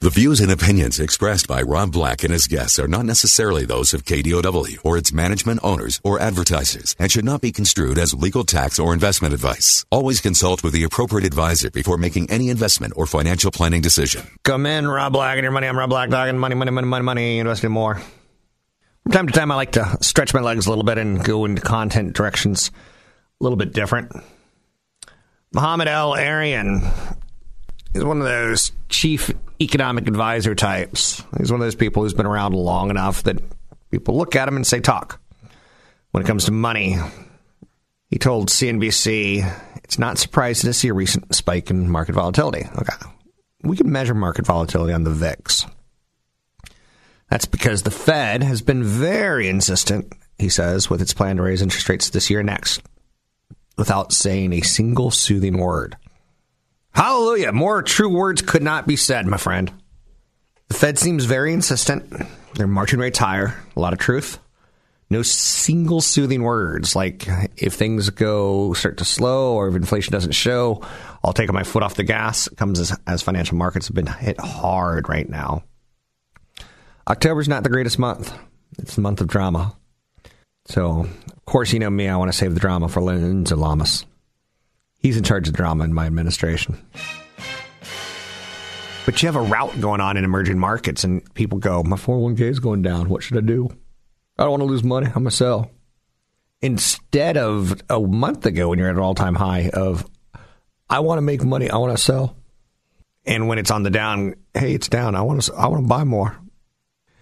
The views and opinions expressed by Rob Black and his guests are not necessarily those of KDOW or its management owners or advertisers and should not be construed as legal tax or investment advice. Always consult with the appropriate advisor before making any investment or financial planning decision. Come in, Rob Black and your money. I'm Rob Black, talking money, money, money, money, money, investing more. From time to time, I like to stretch my legs a little bit and go into content directions a little bit different. Mohamed El-Erian is one of those chief economic advisor types. He's one of those people who's been around long enough that people look at him and say, talk. When it comes to money, he told CNBC, it's not surprising to see a recent spike in market volatility. Okay. We can measure market volatility on the VIX. That's because the Fed has been very insistent, he says, with its plan to raise interest rates this year and next without saying a single soothing word. Hallelujah. More true words could not be said, my friend. The Fed seems very insistent. Their margin rates higher. A lot of truth. No single soothing words like if things go start to slow or if inflation doesn't show, I'll take my foot off the gas. It comes as, as financial markets have been hit hard right now. October's not the greatest month. It's the month of drama. So, of course, you know me. I want to save the drama for Lindsay Lamas. He's in charge of drama in my administration. But you have a rout going on in emerging markets, and people go, My 401k is going down. What should I do? I don't want to lose money. I'm going to sell. Instead of a month ago when you're at an all time high of, I want to make money. I want to sell. And when it's on the down, hey, it's down. I want to, I want to buy more.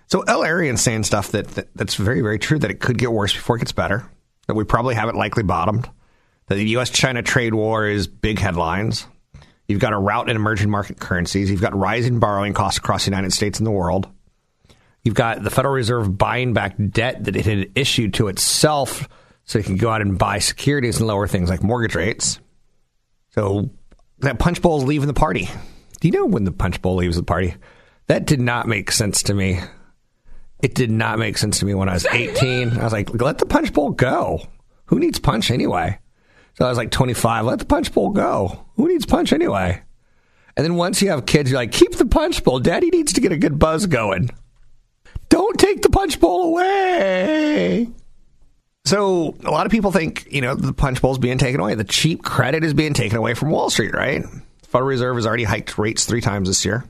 So El-Erian's saying stuff that, that that's very, very true. That it could get worse before it gets better. That we probably haven't likely bottomed. The U.S.-China trade war is big headlines. You've got a rout in emerging market currencies. You've got rising borrowing costs across the United States and the world. You've got the Federal Reserve buying back debt that it had issued to itself so it can go out and buy securities and lower things like mortgage rates. So that punch bowl is leaving the party. Do you know when the punch bowl leaves the party? That did not make sense to me. It did not make sense to me when I was 18. I was like, let the punch bowl go. Who needs punch anyway? So I was like 25. Let the punch bowl go. Who needs punch anyway? And then once you have kids, you're like, keep the punch bowl. Daddy needs to get a good buzz going. Don't take the punch bowl away. So a lot of people think, you know, the punch bowl is being taken away. The cheap credit is being taken away from Wall Street, right? The Federal Reserve has already hiked rates three times this year.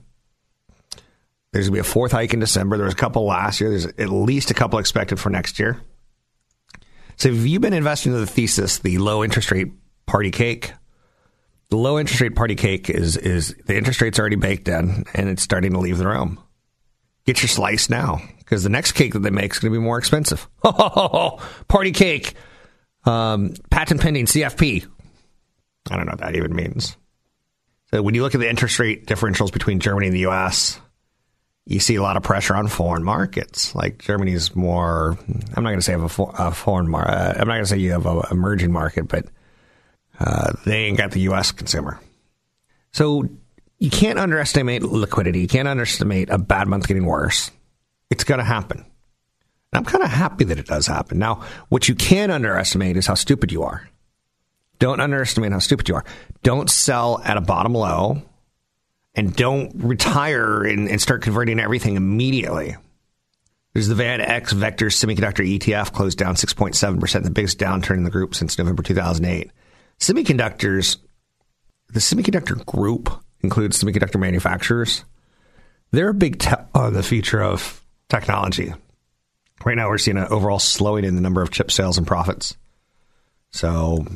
There's going to be a fourth hike in December. There was a couple last year. There's at least a couple expected for next year. So if you've been investing in the thesis, the low interest rate party cake, the low interest rate party cake is is the interest rate's already baked in and it's starting to leave the room. Get your slice now because the next cake that they make is going to be more expensive. party cake, um, patent pending CFP. I don't know what that even means. So when you look at the interest rate differentials between Germany and the U.S., you see a lot of pressure on foreign markets. Like Germany's more, I'm not going to say have a, for, a foreign market. Uh, I'm not going to say you have an emerging market, but uh, they ain't got the U.S. consumer. So you can't underestimate liquidity. You can't underestimate a bad month getting worse. It's going to happen. And I'm kind of happy that it does happen. Now, what you can underestimate is how stupid you are. Don't underestimate how stupid you are. Don't sell at a bottom low and don't retire and, and start converting everything immediately. There's the VanEck Vector Semiconductor ETF closed down 6.7%, the biggest downturn in the group since November 2008. Semiconductors, the semiconductor group includes semiconductor manufacturers. They're a big te- on the future of technology. Right now, we're seeing an overall slowing in the number of chip sales and profits. So,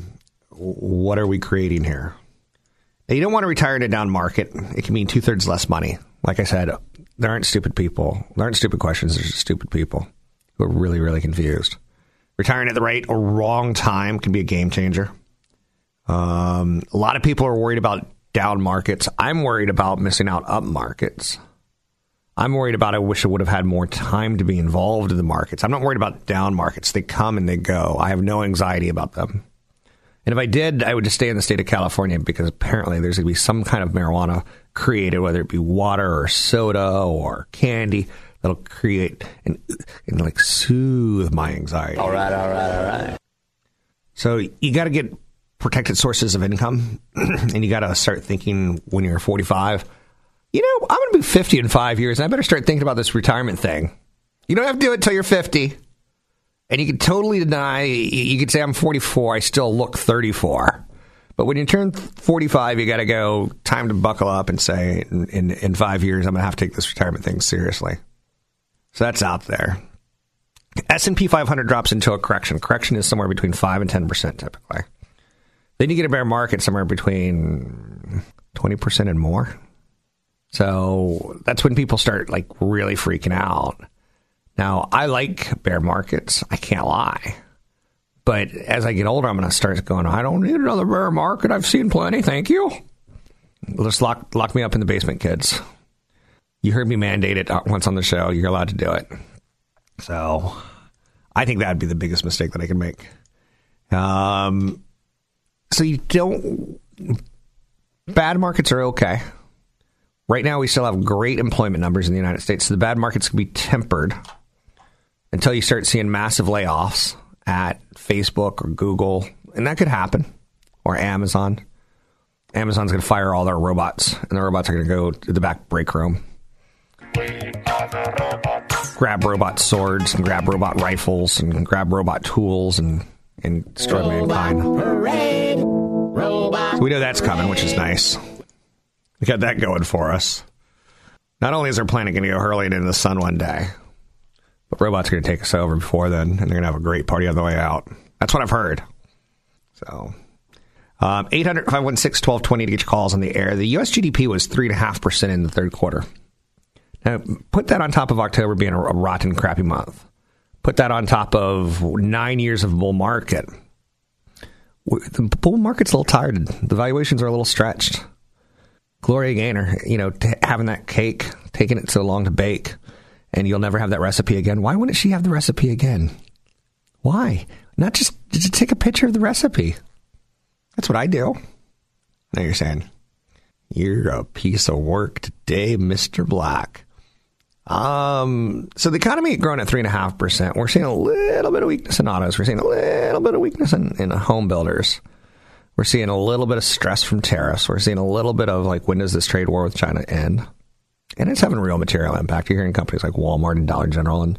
what are we creating here? You don't want to retire in a down market. It can mean two thirds less money. Like I said, there aren't stupid people. There aren't stupid questions. There's just stupid people who are really, really confused. Retiring at the right or wrong time can be a game changer. Um, a lot of people are worried about down markets. I'm worried about missing out up markets. I'm worried about. I wish I would have had more time to be involved in the markets. I'm not worried about down markets. They come and they go. I have no anxiety about them. And if I did, I would just stay in the state of California because apparently there's going to be some kind of marijuana created, whether it be water or soda or candy, that'll create and, and like soothe my anxiety. All right, all right, all right. So you got to get protected sources of income, and you got to start thinking when you're 45. You know, I'm going to be 50 in five years, and I better start thinking about this retirement thing. You don't have to do it until you're 50. And you can totally deny, you could say I'm 44, I still look 34. But when you turn 45, you got to go, time to buckle up and say, in, in, in five years, I'm going to have to take this retirement thing seriously. So that's out there. S&P 500 drops into a correction. Correction is somewhere between 5 and 10% typically. Then you get a bear market somewhere between 20% and more. So that's when people start like really freaking out. Now, I like bear markets. I can't lie. But as I get older, I'm going to start going, I don't need another bear market. I've seen plenty. Thank you. Just lock, lock me up in the basement, kids. You heard me mandate it once on the show. You're allowed to do it. So I think that'd be the biggest mistake that I can make. Um, so you don't. Bad markets are okay. Right now, we still have great employment numbers in the United States. So the bad markets can be tempered until you start seeing massive layoffs at Facebook or Google, and that could happen, or Amazon. Amazon's going to fire all their robots, and the robots are going to go to the back break room. Grab robot swords and grab robot rifles and grab robot tools and, and destroy mankind. So we know that's coming, which is nice. We got that going for us. Not only is our planet going to go hurling into the sun one day, but robots are going to take us over before then, and they're going to have a great party on the way out. That's what I've heard. So, um, 800 516 1220 to get your calls on the air. The U.S. GDP was 3.5% in the third quarter. Now, put that on top of October being a, rotten, crappy month. Put that on top of nine years of bull market. The bull market's a little tired. The valuations are a little stretched. Gloria Gaynor, you know, t- having that cake, taking it so long to bake, and you'll never have that recipe again. Why wouldn't she have the recipe again? Why? Not just, just take a picture of the recipe. That's what I do. Now you're saying, you're a piece of work today, Mr. Black. Um, so the economy growing at three and a half percent. We're seeing a little bit of weakness in autos. We're seeing a little bit of weakness in, in home builders. We're seeing a little bit of stress from tariffs. We're seeing a little bit of like, when does this trade war with China end? And it's having a real material impact. You're hearing companies like Walmart and Dollar General and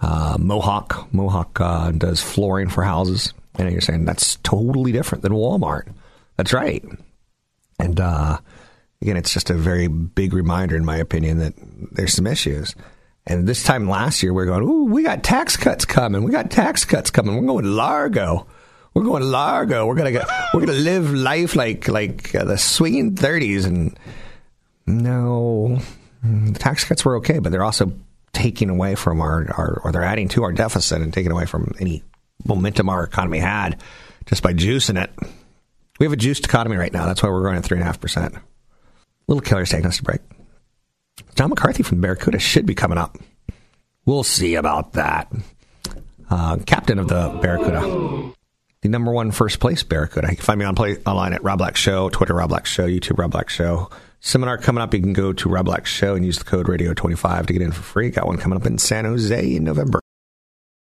uh, Mohawk. Mohawk uh, does flooring for houses. And you're saying that's totally different than Walmart. That's right. And uh, again, it's just a very big reminder, in my opinion, that there's some issues. And this time last year, we are going, ooh, we got tax cuts coming. We got tax cuts coming. We're going Largo. We're going Largo. We're gonna go, we're gonna live life like like uh, the swinging thirties. And no, the tax cuts were okay, but they're also taking away from our, our or they're adding to our deficit and taking away from any momentum our economy had just by juicing it. We have a juiced economy right now. That's why we're growing at three and a half percent. Little killer's taking us to break. John McCarthy from Barracuda should be coming up. We'll see about that. Uh, captain of the Barracuda. The number one first place Barracuda. You can find me on play, online at Rob Black Show, Twitter Rob Black Show, YouTube Rob Black Show. Seminar coming up. You can go to Rob Black Show and use the code Radio25 to get in for free. Got one coming up in San Jose in November.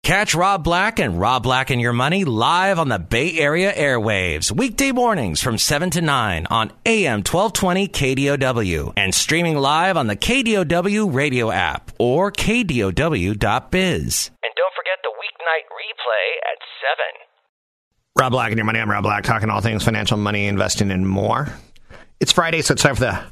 Catch Rob Black and Rob Black and Your Money live on the Bay Area airwaves, weekday mornings from 7 to 9 on AM 1220 KDOW and streaming live on the KDOW radio app or KDOW.biz. And don't forget the weeknight replay at 7. Rob Black and Your Money. I'm Rob Black, talking all things financial, money, investing, and more. It's Friday, so it's time for the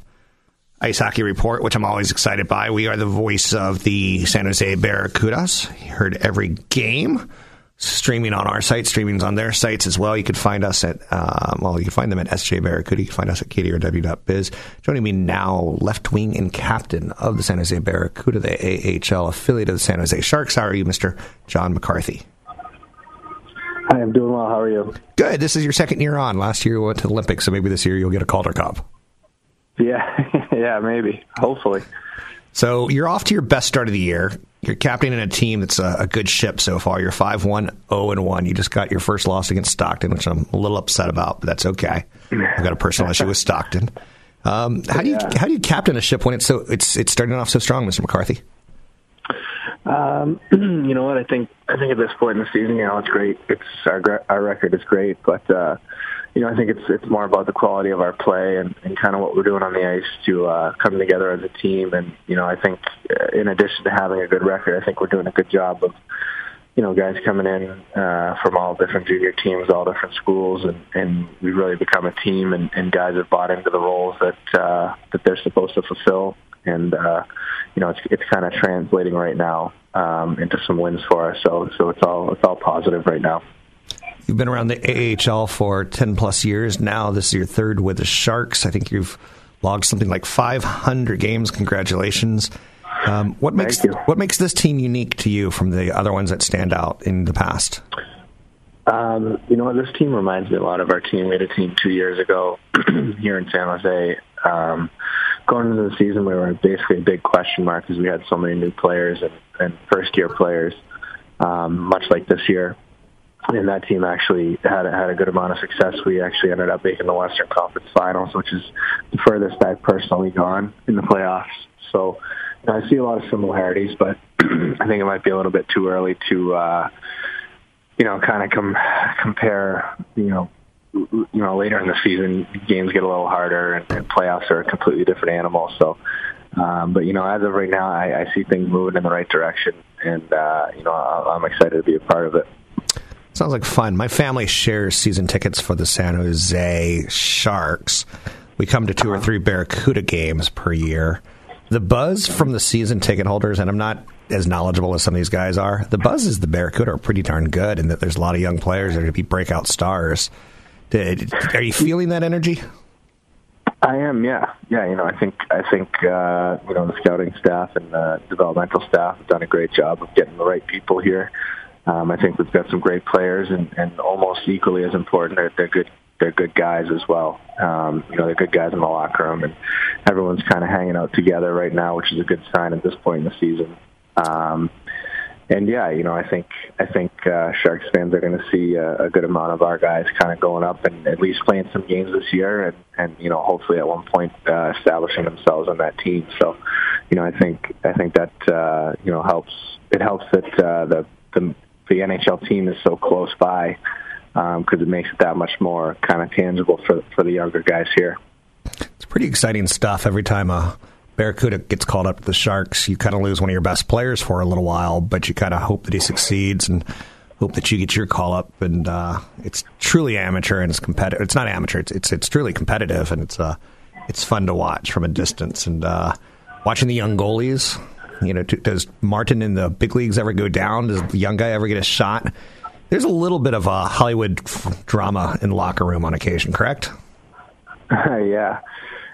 Ice Hockey Report, which I'm always excited by. We are the voice of the San Jose Barracudas. You Heard every game. Streaming on our site, streaming's on their sites as well. You can find us at, um, well, you can find them at SJ Barracuda. You can find us at KDOW.biz. Joining me now, left wing and captain of the San Jose Barracuda, the AHL affiliate of the San Jose Sharks. How are you, Mr. John McCarthy? Hi, I'm doing well. How are you? Good. This is your second year on. Last year you went to the Olympics, so maybe this year you'll get a Calder Cup. Yeah, yeah, maybe. Hopefully. So you're off to your best start of the year. You're captaining a team that's a, a good ship so far. You're 5 1, 0 and 1. You just got your first loss against Stockton, which I'm a little upset about, but that's okay. I've got a personal issue with Stockton. Um, how do you how do you captain a ship when it's so it's it's starting off so strong, Mr. McCarthy? Um, you know what? I think I think at this point in the season, you know, it's great. It's our our record is great, but uh, you know, I think it's it's more about the quality of our play and, and kind of what we're doing on the ice to uh, come together as a team. And you know, I think uh, in addition to having a good record, I think we're doing a good job of you know guys coming in uh, from all different junior teams, all different schools, and, and we've really become a team. And, and guys have bought into the roles that uh, that they're supposed to fulfill. And uh, you know, it's it's kind of translating right now um, into some wins for us. So so it's all it's all positive right now. You've been around the AHL for 10 plus years now. This is your third with the Sharks. I think you've logged something like 500 games. Congratulations. Um, what makes what makes this team unique to you from the other ones that stand out in the past? Um, you know, this team reminds me a lot of our team. We had a team two years ago here in San Jose. Um, going into the season, we were basically a big question mark because we had so many new players and, and first-year players, um, much like this year and that team actually had had a good amount of success. We actually ended up making the Western Conference Finals, which is the furthest I've personally gone in the playoffs. So you know, I see a lot of similarities, but I think it might be a little bit too early to uh, you know kind of com- compare. You know, you know later in the season games get a little harder, and, and playoffs are a completely different animal. So. Um, but you know, as of right now, I, I see things moving in the right direction, and uh, you know, I'm excited to be a part of it. Sounds like fun. My family shares season tickets for the San Jose Sharks. We come to two or three Barracuda games per year. The buzz from the season ticket holders, and I'm not as knowledgeable as some of these guys are, the buzz is the Barracuda are pretty darn good, and that there's a lot of young players that are going to be breakout stars. Are you feeling that energy? I am, yeah, yeah. You know, I think I think uh, you know the scouting staff and the developmental staff have done a great job of getting the right people here. Um, I think we've got some great players, and, and almost equally as important, they're, they're good. They're good guys as well. Um, you know, they're good guys in the locker room, and everyone's kind of hanging out together right now, which is a good sign at this point in the season. Um, and yeah, you know, I think I think uh, Sharks fans are going to see a, a good amount of our guys kind of going up and at least playing some games this year, and and you know, hopefully at one point uh, establishing themselves on that team. So, you know, I think I think that uh, you know helps. It helps that uh, the the the NHL team is so close by because um, it makes it that much more kind of tangible for for the younger guys here. It's pretty exciting stuff. Every time a Barracuda gets called up to the Sharks, you kind of lose one of your best players for a little while, but you kind of hope that he succeeds and hope that you get your call up. And uh, it's truly amateur and it's competitive. It's not amateur. It's it's, it's truly competitive and it's uh, it's fun to watch from a distance and uh, watching the young goalies you know, does Martin in the big leagues ever go down? Does the young guy ever get a shot? There's a little bit of a Hollywood drama in locker room on occasion, correct? Yeah,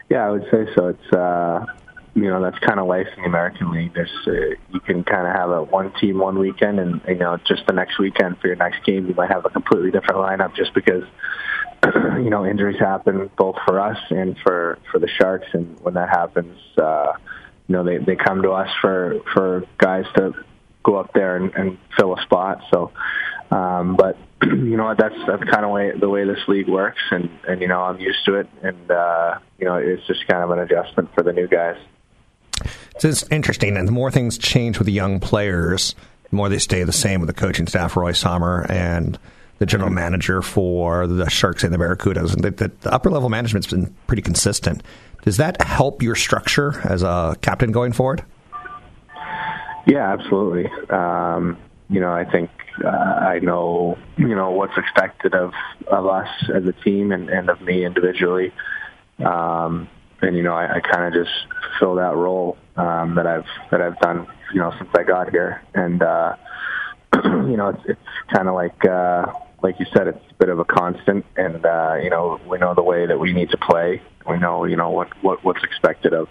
yeah, I would say so. It's uh, you know that's kind of life in the American League. There's uh, you can kind of have a one team one weekend, and you know just the next weekend for your next game you might have a completely different lineup just because you know injuries happen both for us and for for the Sharks, and when that happens. uh you know they they come to us for for guys to go up there and, and fill a spot. So, um, but you know that's that's kind of way the way this league works, and and you know I'm used to it, and uh, you know it's just kind of an adjustment for the new guys. It's interesting, and the more things change with the young players, the more they stay the same with the coaching staff, Roy Sommer and the general manager for the Sharks and the Barracudas, and the, the, the upper level management's been pretty consistent. Does that help your structure as a captain going forward? Yeah, absolutely. Um, you know, I think uh, I know you know what's expected of of us as a team and, and of me individually. Um, and you know, I, I kind of just fill that role um, that I've that I've done you know since I got here, and uh, you know, it's it's kind of like. Uh, like you said, it's a bit of a constant, and uh, you know we know the way that we need to play. We know you know what, what what's expected of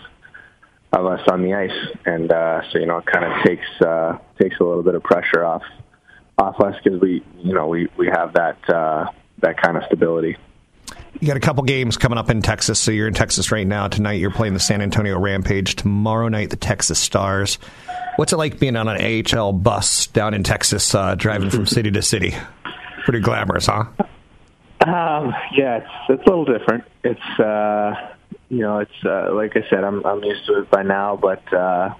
of us on the ice, and uh, so you know it kind of takes uh, takes a little bit of pressure off off us because we you know we we have that uh, that kind of stability. You got a couple games coming up in Texas. So you're in Texas right now. Tonight you're playing the San Antonio Rampage. Tomorrow night the Texas Stars. What's it like being on an AHL bus down in Texas, uh, driving from city to city? Pretty glamorous, huh? Um, yeah, it's it's a little different. It's uh, you know, it's uh, like I said, I'm I'm used to it by now, but uh,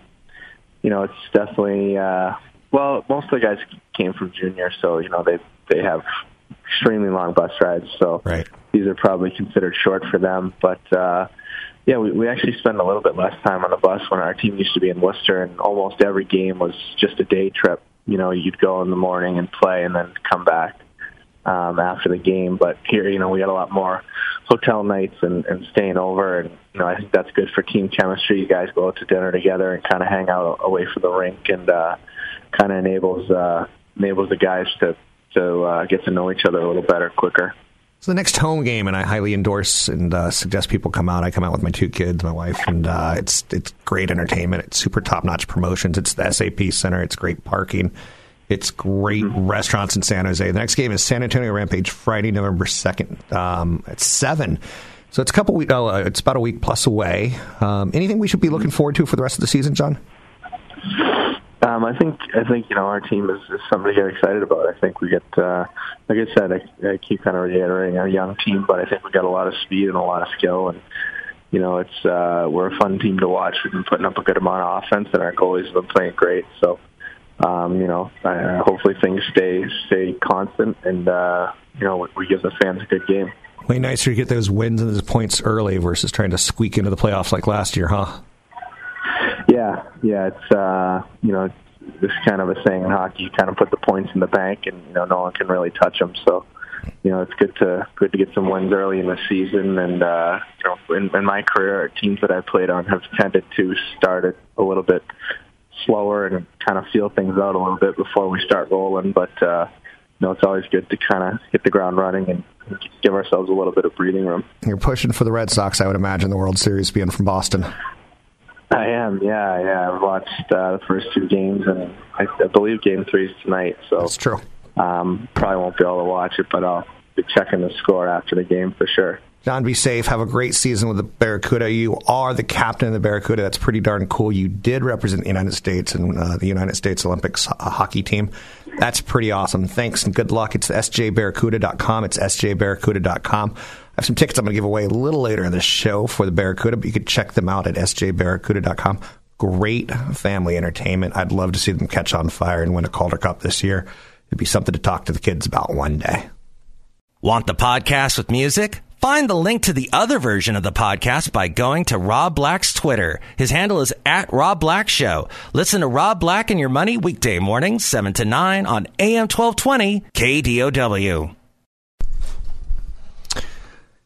you know, it's definitely uh, well, most of the guys came from junior, so you know they they have extremely long bus rides. So right. These are probably considered short for them. But uh, yeah, we, we actually spend a little bit less time on the bus when our team used to be in Worcester, and almost every game was just a day trip. You know, you'd go in the morning and play, and then come back um, after the game. But here, you know, we got a lot more hotel nights and, and staying over, and you know, I think that's good for team chemistry. You guys go out to dinner together and kind of hang out away from the rink, and uh, kind of enables uh, enables the guys to to uh, get to know each other a little better quicker. So the next home game, and I highly endorse and uh, suggest people come out. I come out with my two kids, my wife, and uh, it's it's great entertainment. It's super top notch promotions. It's the SAP Center. It's great parking. It's great mm-hmm. restaurants in San Jose. The next game is San Antonio Rampage Friday, November second um, at seven. So it's a couple weeks. Oh, uh, it's about a week plus away. Um, anything we should be looking forward to for the rest of the season, John? Um, I think I think you know our team is, is something to get excited about. I think we get, uh, like I said, I, I keep kind of reiterating our young team, but I think we got a lot of speed and a lot of skill, and you know it's uh, we're a fun team to watch. We've been putting up a good amount of offense, and our goalies have been playing great. So um, you know, uh, hopefully things stay stay constant, and uh, you know we give the fans a good game. Way nicer to get those wins and those points early versus trying to squeak into the playoffs like last year, huh? Yeah, yeah. It's uh, you know, this kind of a saying in hockey. You kind of put the points in the bank, and you know, no one can really touch them. So, you know, it's good to good to get some wins early in the season. And uh, you know, in, in my career, teams that I've played on have tended to start it a little bit slower and kind of feel things out a little bit before we start rolling. But uh, you know, it's always good to kind of hit the ground running and give ourselves a little bit of breathing room. You're pushing for the Red Sox, I would imagine, the World Series being from Boston. I am, yeah, yeah. I've watched uh, the first two games, and I, I believe Game Three is tonight. So that's true. Um, probably won't be able to watch it, but I'll be checking the score after the game for sure. John, be safe. Have a great season with the Barracuda. You are the captain of the Barracuda. That's pretty darn cool. You did represent the United States and uh, the United States Olympics hockey team. That's pretty awesome. Thanks and good luck. It's sjbarracuda.com. It's sjbarracuda.com. I have some tickets I'm going to give away a little later in the show for the Barracuda, but you can check them out at sjbarracuda.com. Great family entertainment. I'd love to see them catch on fire and win a Calder Cup this year. It'd be something to talk to the kids about one day. Want the podcast with music? Find the link to the other version of the podcast by going to Rob Black's Twitter. His handle is at Rob Black Show. Listen to Rob Black and Your Money weekday mornings, 7 to 9 on AM 1220 KDOW.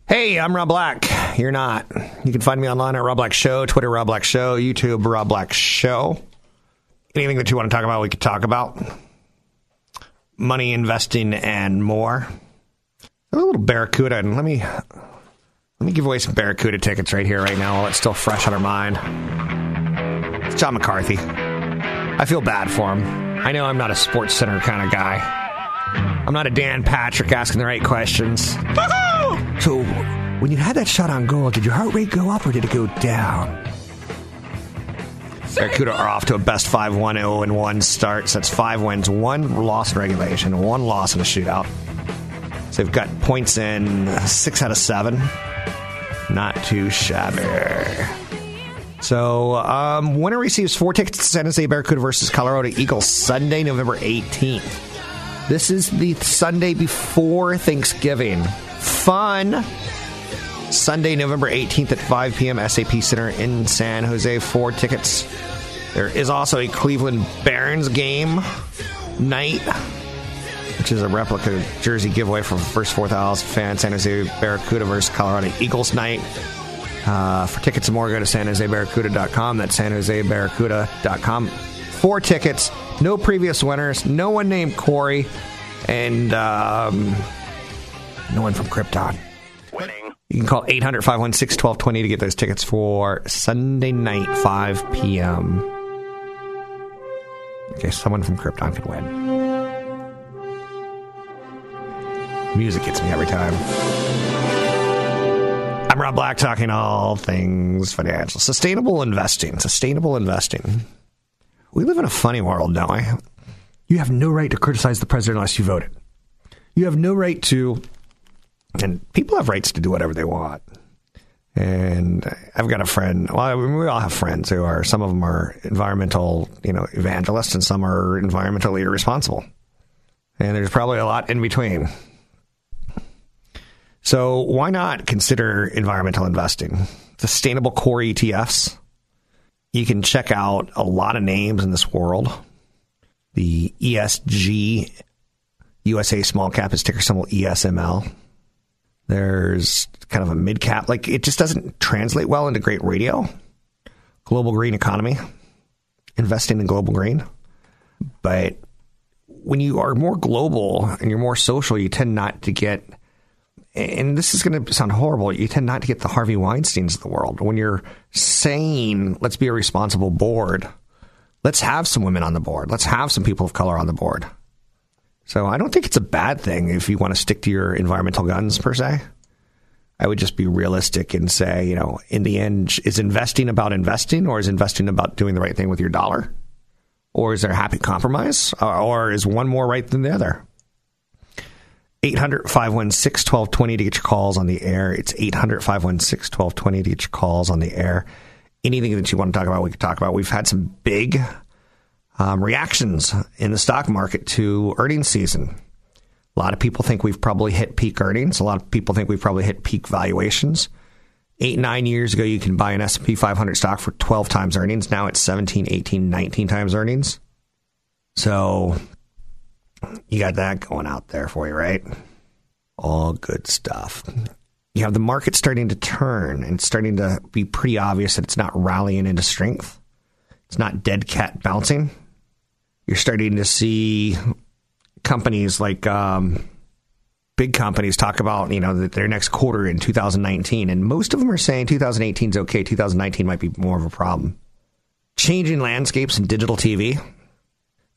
Hey, I'm Rob Black. You're not. You can find me online at Rob Black Show, Twitter Rob Black Show, YouTube Rob Black Show. Anything that you want to talk about, we could talk about. Money, investing, and more a little Barracuda, and let me let me give away some Barracuda tickets right here, right now, while it's still fresh on our mind. It's John McCarthy. I feel bad for him. I know I'm not a sports center kind of guy. I'm not a Dan Patrick asking the right questions. So, when you had that shot on goal, did your heart rate go up or did it go down? Barracuda are off to a best 5 1 0 1 start. So that's five wins, one loss in regulation, one loss in a shootout. So they've got points in six out of seven. Not too shabby. So, um, winner receives four tickets to San Jose Barracuda versus Colorado Eagles Sunday, November 18th. This is the Sunday before Thanksgiving. Fun. Sunday, November 18th at 5 p.m. SAP Center in San Jose. Four tickets. There is also a Cleveland Barons game night which is a replica jersey giveaway for first 4,000 fans. San Jose Barracuda versus Colorado Eagles night. Uh, for tickets and more, go to sanjosebarracuda.com. That's sanjosebarracuda.com. Four tickets, no previous winners, no one named Corey, and um, no one from Krypton. Winning. You can call 800 516 1220 to get those tickets for Sunday night, 5 p.m. Okay, someone from Krypton could win. Music gets me every time. I'm Rob Black, talking all things financial, sustainable investing, sustainable investing. We live in a funny world, don't we? You have no right to criticize the president unless you voted. You have no right to, and people have rights to do whatever they want. And I've got a friend. Well, I mean, we all have friends who are. Some of them are environmental, you know, evangelists, and some are environmentally irresponsible. And there's probably a lot in between. So why not consider environmental investing? Sustainable core ETFs. You can check out a lot of names in this world. The ESG USA small cap is ticker symbol ESML. There's kind of a mid cap. Like it just doesn't translate well into great radio. Global green economy, investing in global green. But when you are more global and you're more social, you tend not to get, and this is going to sound horrible, you tend not to get the Harvey Weinsteins of the world. When you're saying, let's be a responsible board, let's have some women on the board, let's have some people of color on the board. So I don't think it's a bad thing if you want to stick to your environmental guns per se. I would just be realistic and say, you know, in the end, is investing about investing or is investing about doing the right thing with your dollar? Or is there a happy compromise? Uh, or is one more right than the other? 800 516 1220 to get your calls on the air. It's 800 516 1220 to get your calls on the air. Anything that you want to talk about, we can talk about. We've had some big um, reactions in the stock market to earnings season. A lot of people think we've probably hit peak earnings. A lot of people think we've probably hit peak valuations. Eight, nine years ago, you can buy an S&P 500 stock for 12 times earnings. Now it's 17, 18, 19 times earnings. So you got that going out there for you, right? All good stuff. You have the market starting to turn and starting to be pretty obvious that it's not rallying into strength. It's not dead cat bouncing you're starting to see companies like um, big companies talk about you know their next quarter in 2019, and most of them are saying 2018 is okay. 2019 might be more of a problem. Changing landscapes in digital TV.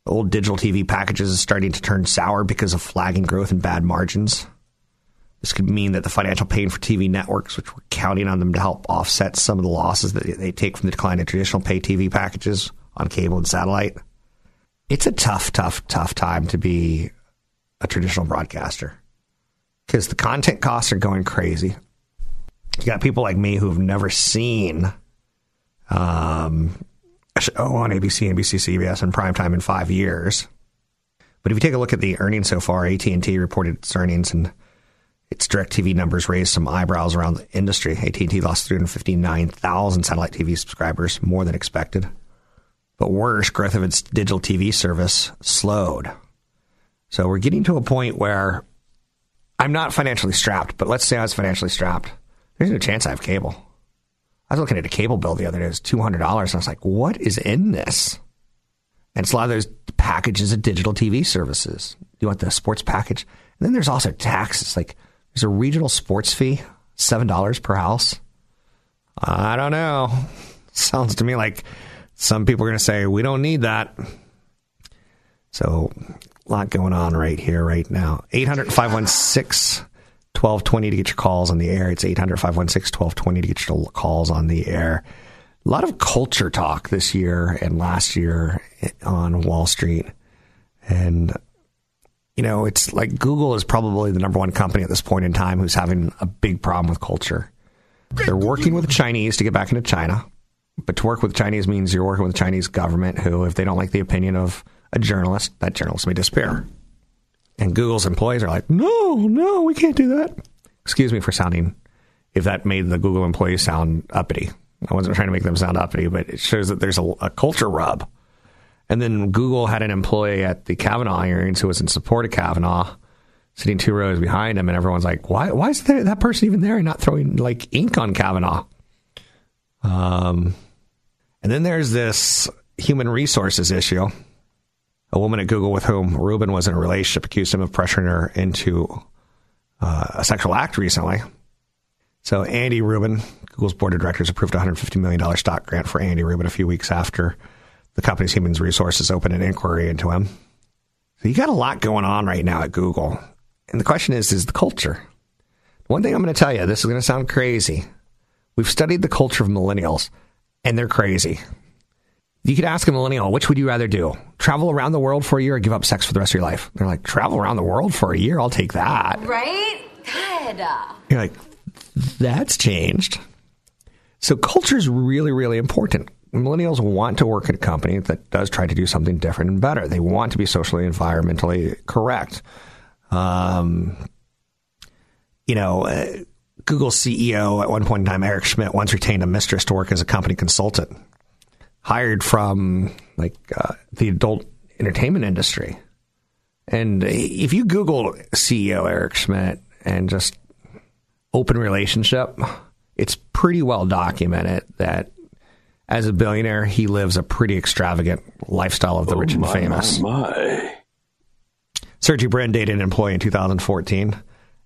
Old digital TV packages is starting to turn sour because of flagging growth and bad margins. This could mean that the financial pain for TV networks, which we're counting on them to help offset some of the losses that they take from the decline in traditional pay TV packages on cable and satellite, it's a tough, tough, tough time to be a traditional broadcaster because the content costs are going crazy. You got people like me who've never seen um, a show on ABC, NBC, CBS, and primetime in five years. But if you take a look at the earnings so far, AT and T reported its earnings and its DirecTV numbers raised some eyebrows around the industry. AT and T lost 359,000 satellite TV subscribers, more than expected. But worse, growth of its digital TV service slowed. So we're getting to a point where I'm not financially strapped, but let's say I was financially strapped. There's no chance I have cable. I was looking at a cable bill the other day. It was $200. And I was like, what is in this? And it's a lot of those packages of digital TV services. You want the sports package? And then there's also taxes. Like there's a regional sports fee, $7 per house. I don't know. Sounds to me like some people are going to say, we don't need that. So, a lot going on right here, right now. 800 516 1220 to get your calls on the air. It's 800 516 1220 to get your calls on the air. A lot of culture talk this year and last year on Wall Street. And, you know, it's like Google is probably the number one company at this point in time who's having a big problem with culture. They're working with the Chinese to get back into China. But to work with Chinese means you're working with the Chinese government who, if they don't like the opinion of a journalist, that journalist may disappear. And Google's employees are like, no, no, we can't do that. Excuse me for sounding, if that made the Google employees sound uppity. I wasn't trying to make them sound uppity, but it shows that there's a, a culture rub. And then Google had an employee at the Kavanaugh hearings who was in support of Kavanaugh, sitting two rows behind him, and everyone's like, "Why? Why is there, that person even there and not throwing like ink on Kavanaugh?" Um, and then there's this human resources issue. A woman at Google with whom Rubin was in a relationship accused him of pressuring her into uh, a sexual act recently. So Andy Rubin, Google's board of directors approved a $150 million stock grant for Andy Rubin a few weeks after the company's human resources opened an inquiry into him. So you got a lot going on right now at Google. And the question is, is the culture? One thing I'm going to tell you, this is going to sound crazy. We've studied the culture of millennials, and they're crazy. You could ask a millennial, which would you rather do? Travel around the world for a year or give up sex for the rest of your life? They're like, travel around the world for a year? I'll take that. Right? Good. You're like, that's changed. So culture is really, really important. Millennials want to work at a company that does try to do something different and better. They want to be socially, environmentally correct. Um, you know, uh, Google CEO at one point in time, Eric Schmidt, once retained a mistress to work as a company consultant hired from like uh, the adult entertainment industry. And if you Google CEO Eric Schmidt and just open relationship, it's pretty well documented that as a billionaire, he lives a pretty extravagant lifestyle of the oh rich and my, famous. My, my. Sergey Brin dated an employee in 2014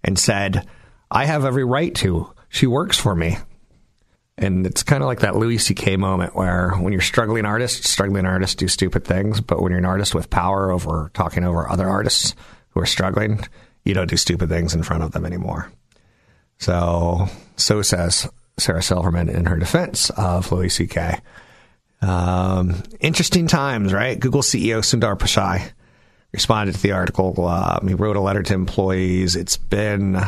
and said, I have every right to. She works for me. And it's kind of like that Louis C.K. moment where when you're struggling artists, struggling artists do stupid things, but when you're an artist with power over talking over other artists who are struggling, you don't do stupid things in front of them anymore. So, so says Sarah Silverman in her defense of Louis C.K. Um, interesting times, right? Google CEO Sundar Pichai responded to the article. Um, he wrote a letter to employees. It's been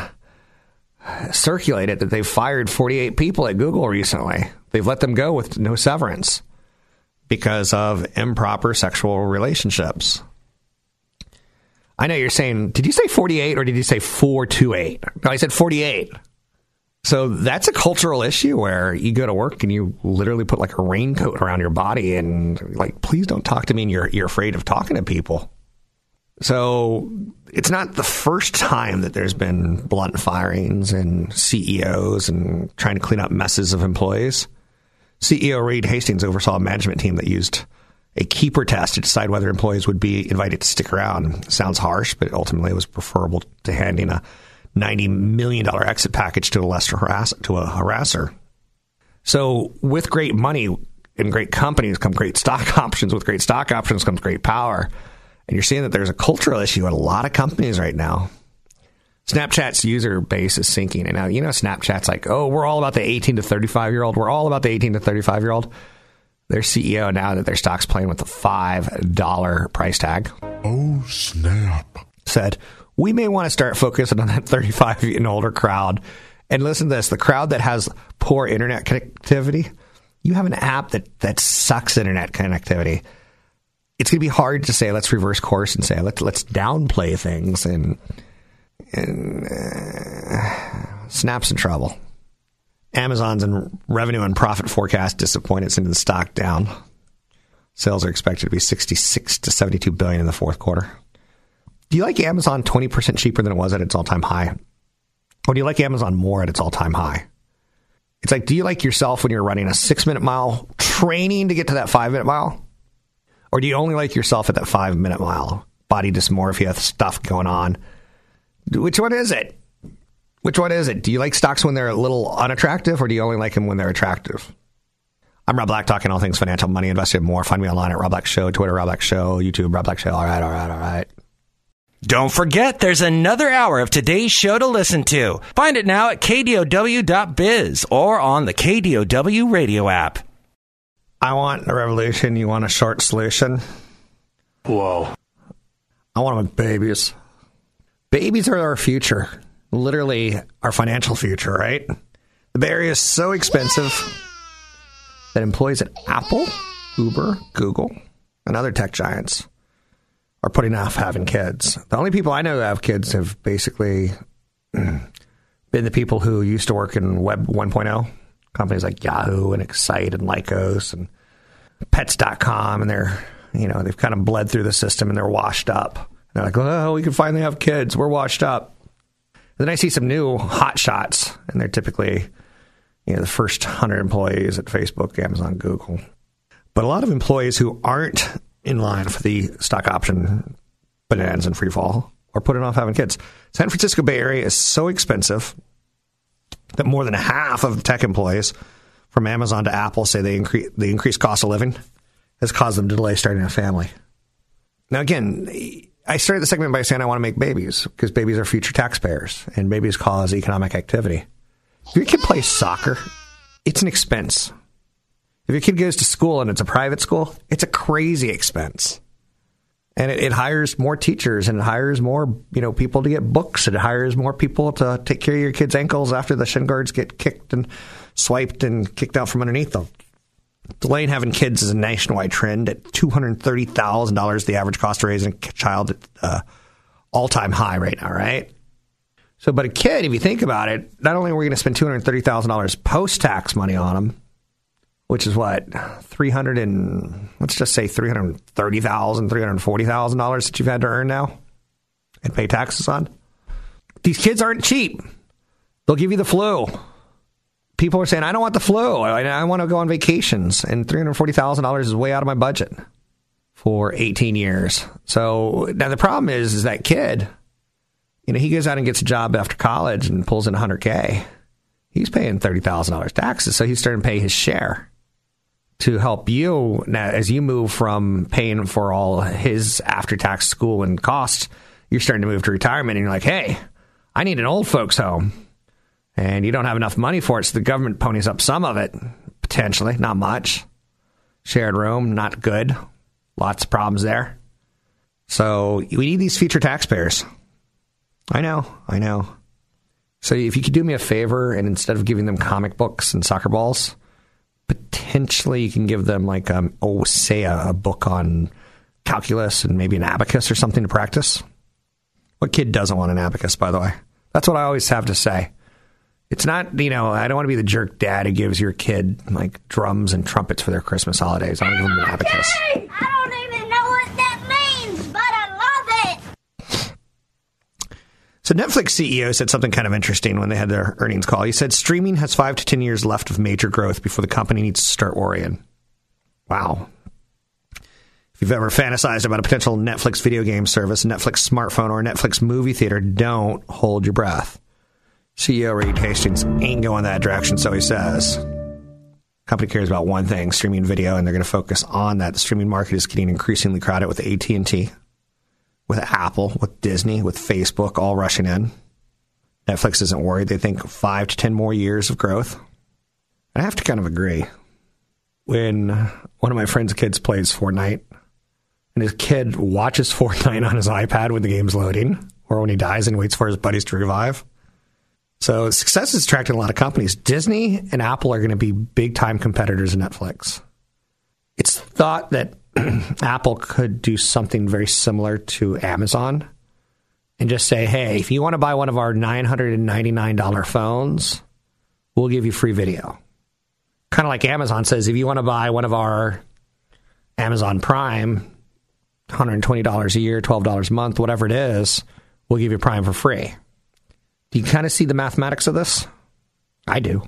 circulated that they've fired 48 people at Google recently. They've let them go with no severance because of improper sexual relationships. I know you're saying, did you say 48 or did you say 428? No, I said 48. So that's a cultural issue where you go to work and you literally put like a raincoat around your body and like, please don't talk to me and you're, you're afraid of talking to people. So it's not the first time that there's been blunt firings and CEOs and trying to clean up messes of employees. CEO Reed Hastings oversaw a management team that used a keeper test to decide whether employees would be invited to stick around. Sounds harsh, but ultimately it was preferable to handing a $90 million exit package to a lesser harass- to a harasser. So with great money and great companies come great stock options. With great stock options comes great power. And you're seeing that there's a cultural issue at a lot of companies right now. Snapchat's user base is sinking. And now, you know, Snapchat's like, oh, we're all about the 18 to 35 year old. We're all about the 18 to 35 year old. Their CEO, now that their stock's playing with the $5 price tag. Oh, snap. Said, we may want to start focusing on that 35 and older crowd. And listen to this the crowd that has poor internet connectivity, you have an app that, that sucks internet connectivity it's going to be hard to say let's reverse course and say let's let's downplay things and and uh, snaps in trouble. Amazon's and revenue and profit forecast disappointed, sending the stock down. Sales are expected to be 66 to 72 billion in the fourth quarter. Do you like Amazon 20% cheaper than it was at its all-time high? Or do you like Amazon more at its all-time high? It's like, do you like yourself when you're running a six minute mile training to get to that five minute mile? Or do you only like yourself at that five minute mile? Body dysmorphia stuff going on. Which one is it? Which one is it? Do you like stocks when they're a little unattractive, or do you only like them when they're attractive? I'm Rob Black, talking all things financial, money, investing, more. Find me online at Rob Black Show, Twitter, Rob Black Show, YouTube, Rob Black Show. All right, all right, all right. Don't forget, there's another hour of today's show to listen to. Find it now at kdow.biz or on the KDOW radio app. I want a revolution. You want a short solution? Whoa. I want babies. Babies are our future. Literally our financial future, right? The Bay Area is so expensive that employees at Apple, Uber, Google, and other tech giants are putting off having kids. The only people I know who have kids have basically been the people who used to work in Web 1.0 companies like Yahoo and Excite and Lycos and Pets.com, and they're you know they've kind of bled through the system and they're washed up. And they're like, oh, we can finally have kids. We're washed up. And then I see some new hot shots, and they're typically you know the first hundred employees at Facebook, Amazon, Google. But a lot of employees who aren't in line for the stock option bananas and free fall are putting off having kids. San Francisco Bay Area is so expensive that more than half of tech employees from Amazon to Apple say they increase the increased cost of living has caused them to delay starting a family. Now, again, I started the segment by saying I want to make babies because babies are future taxpayers and babies cause economic activity. If your kid plays soccer, it's an expense. If your kid goes to school and it's a private school, it's a crazy expense. And it, it hires more teachers and it hires more, you know, people to get books. It hires more people to take care of your kid's ankles after the shin guards get kicked and swiped and kicked out from underneath them. Delaying having kids is a nationwide trend at $230,000, the average cost of raising a child at uh, all time high right now, right? So, but a kid, if you think about it, not only are we going to spend $230,000 post tax money on them, which is what, 300 and let's just say $330,000, $340,000 that you've had to earn now and pay taxes on. These kids aren't cheap. They'll give you the flu people are saying, I don't want the flu. I, I want to go on vacations. And $340,000 is way out of my budget for 18 years. So now the problem is, is that kid, you know, he goes out and gets a job after college and pulls in 100K. He's paying $30,000 taxes. So he's starting to pay his share to help you now as you move from paying for all his after tax school and costs. You're starting to move to retirement and you're like, hey, I need an old folks home and you don't have enough money for it, so the government ponies up some of it, potentially, not much. Shared room, not good. Lots of problems there. So we need these future taxpayers. I know, I know. So if you could do me a favor and instead of giving them comic books and soccer balls, potentially you can give them like um oh say a, a book on calculus and maybe an abacus or something to practice. What kid doesn't want an abacus, by the way? That's what I always have to say. It's not, you know, I don't want to be the jerk dad who gives your kid like drums and trumpets for their Christmas holidays. I don't give them an abacus. I don't even know what that means, but I love it. So Netflix CEO said something kind of interesting when they had their earnings call. He said streaming has five to ten years left of major growth before the company needs to start worrying. Wow. If you've ever fantasized about a potential Netflix video game service, Netflix smartphone, or Netflix movie theater, don't hold your breath. CEO Reed Hastings ain't going that direction, so he says. Company cares about one thing: streaming video, and they're going to focus on that. The streaming market is getting increasingly crowded with AT and T, with Apple, with Disney, with Facebook, all rushing in. Netflix isn't worried. They think five to ten more years of growth. I have to kind of agree. When one of my friend's kids plays Fortnite, and his kid watches Fortnite on his iPad when the game's loading, or when he dies and waits for his buddies to revive so success is attracting a lot of companies. Disney and Apple are going to be big time competitors of Netflix. It's thought that Apple could do something very similar to Amazon and just say, hey, if you want to buy one of our $999 phones, we'll give you free video. Kind of like Amazon says, if you want to buy one of our Amazon Prime, $120 a year, $12 a month, whatever it is, we'll give you Prime for free. Do you kind of see the mathematics of this? I do.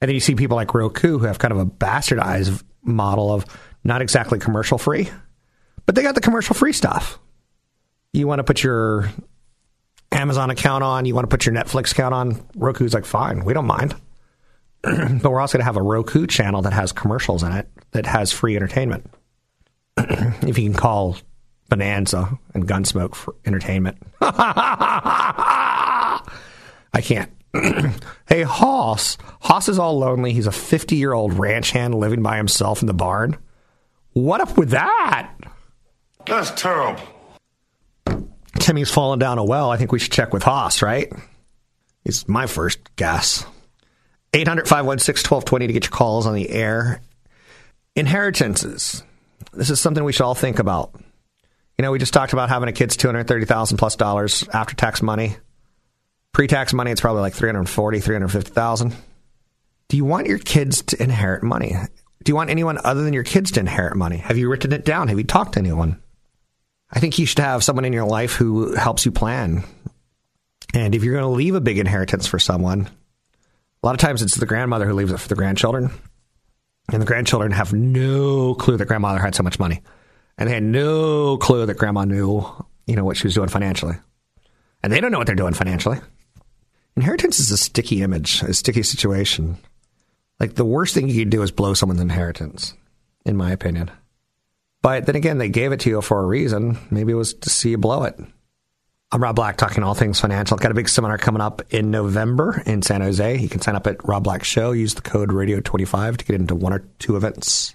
And then you see people like Roku who have kind of a bastardized model of not exactly commercial free, but they got the commercial free stuff. You want to put your Amazon account on, you want to put your Netflix account on, Roku's like, fine, we don't mind. but we're also going to have a Roku channel that has commercials in it that has free entertainment. if you can call Bonanza and Gunsmoke for entertainment. I can't. hey, Hoss. Hoss is all lonely. He's a 50 year old ranch hand living by himself in the barn. What up with that? That's terrible. Timmy's fallen down a well. I think we should check with Hoss, right? It's my first guess. 800 516 1220 to get your calls on the air. Inheritances. This is something we should all think about. You know, we just talked about having a kid's 230000 plus dollars after tax money. Pre-tax money, it's probably like 340, 350,000. Do you want your kids to inherit money? Do you want anyone other than your kids to inherit money? Have you written it down? Have you talked to anyone? I think you should have someone in your life who helps you plan. And if you're going to leave a big inheritance for someone, a lot of times it's the grandmother who leaves it for the grandchildren. And the grandchildren have no clue that grandmother had so much money. And they had no clue that grandma knew, you know, what she was doing financially. And they don't know what they're doing financially. Inheritance is a sticky image, a sticky situation. Like the worst thing you can do is blow someone's inheritance, in my opinion. But then again, they gave it to you for a reason. Maybe it was to see you blow it. I'm Rob Black, talking all things financial. Got a big seminar coming up in November in San Jose. You can sign up at Rob Black Show. Use the code Radio25 to get into one or two events.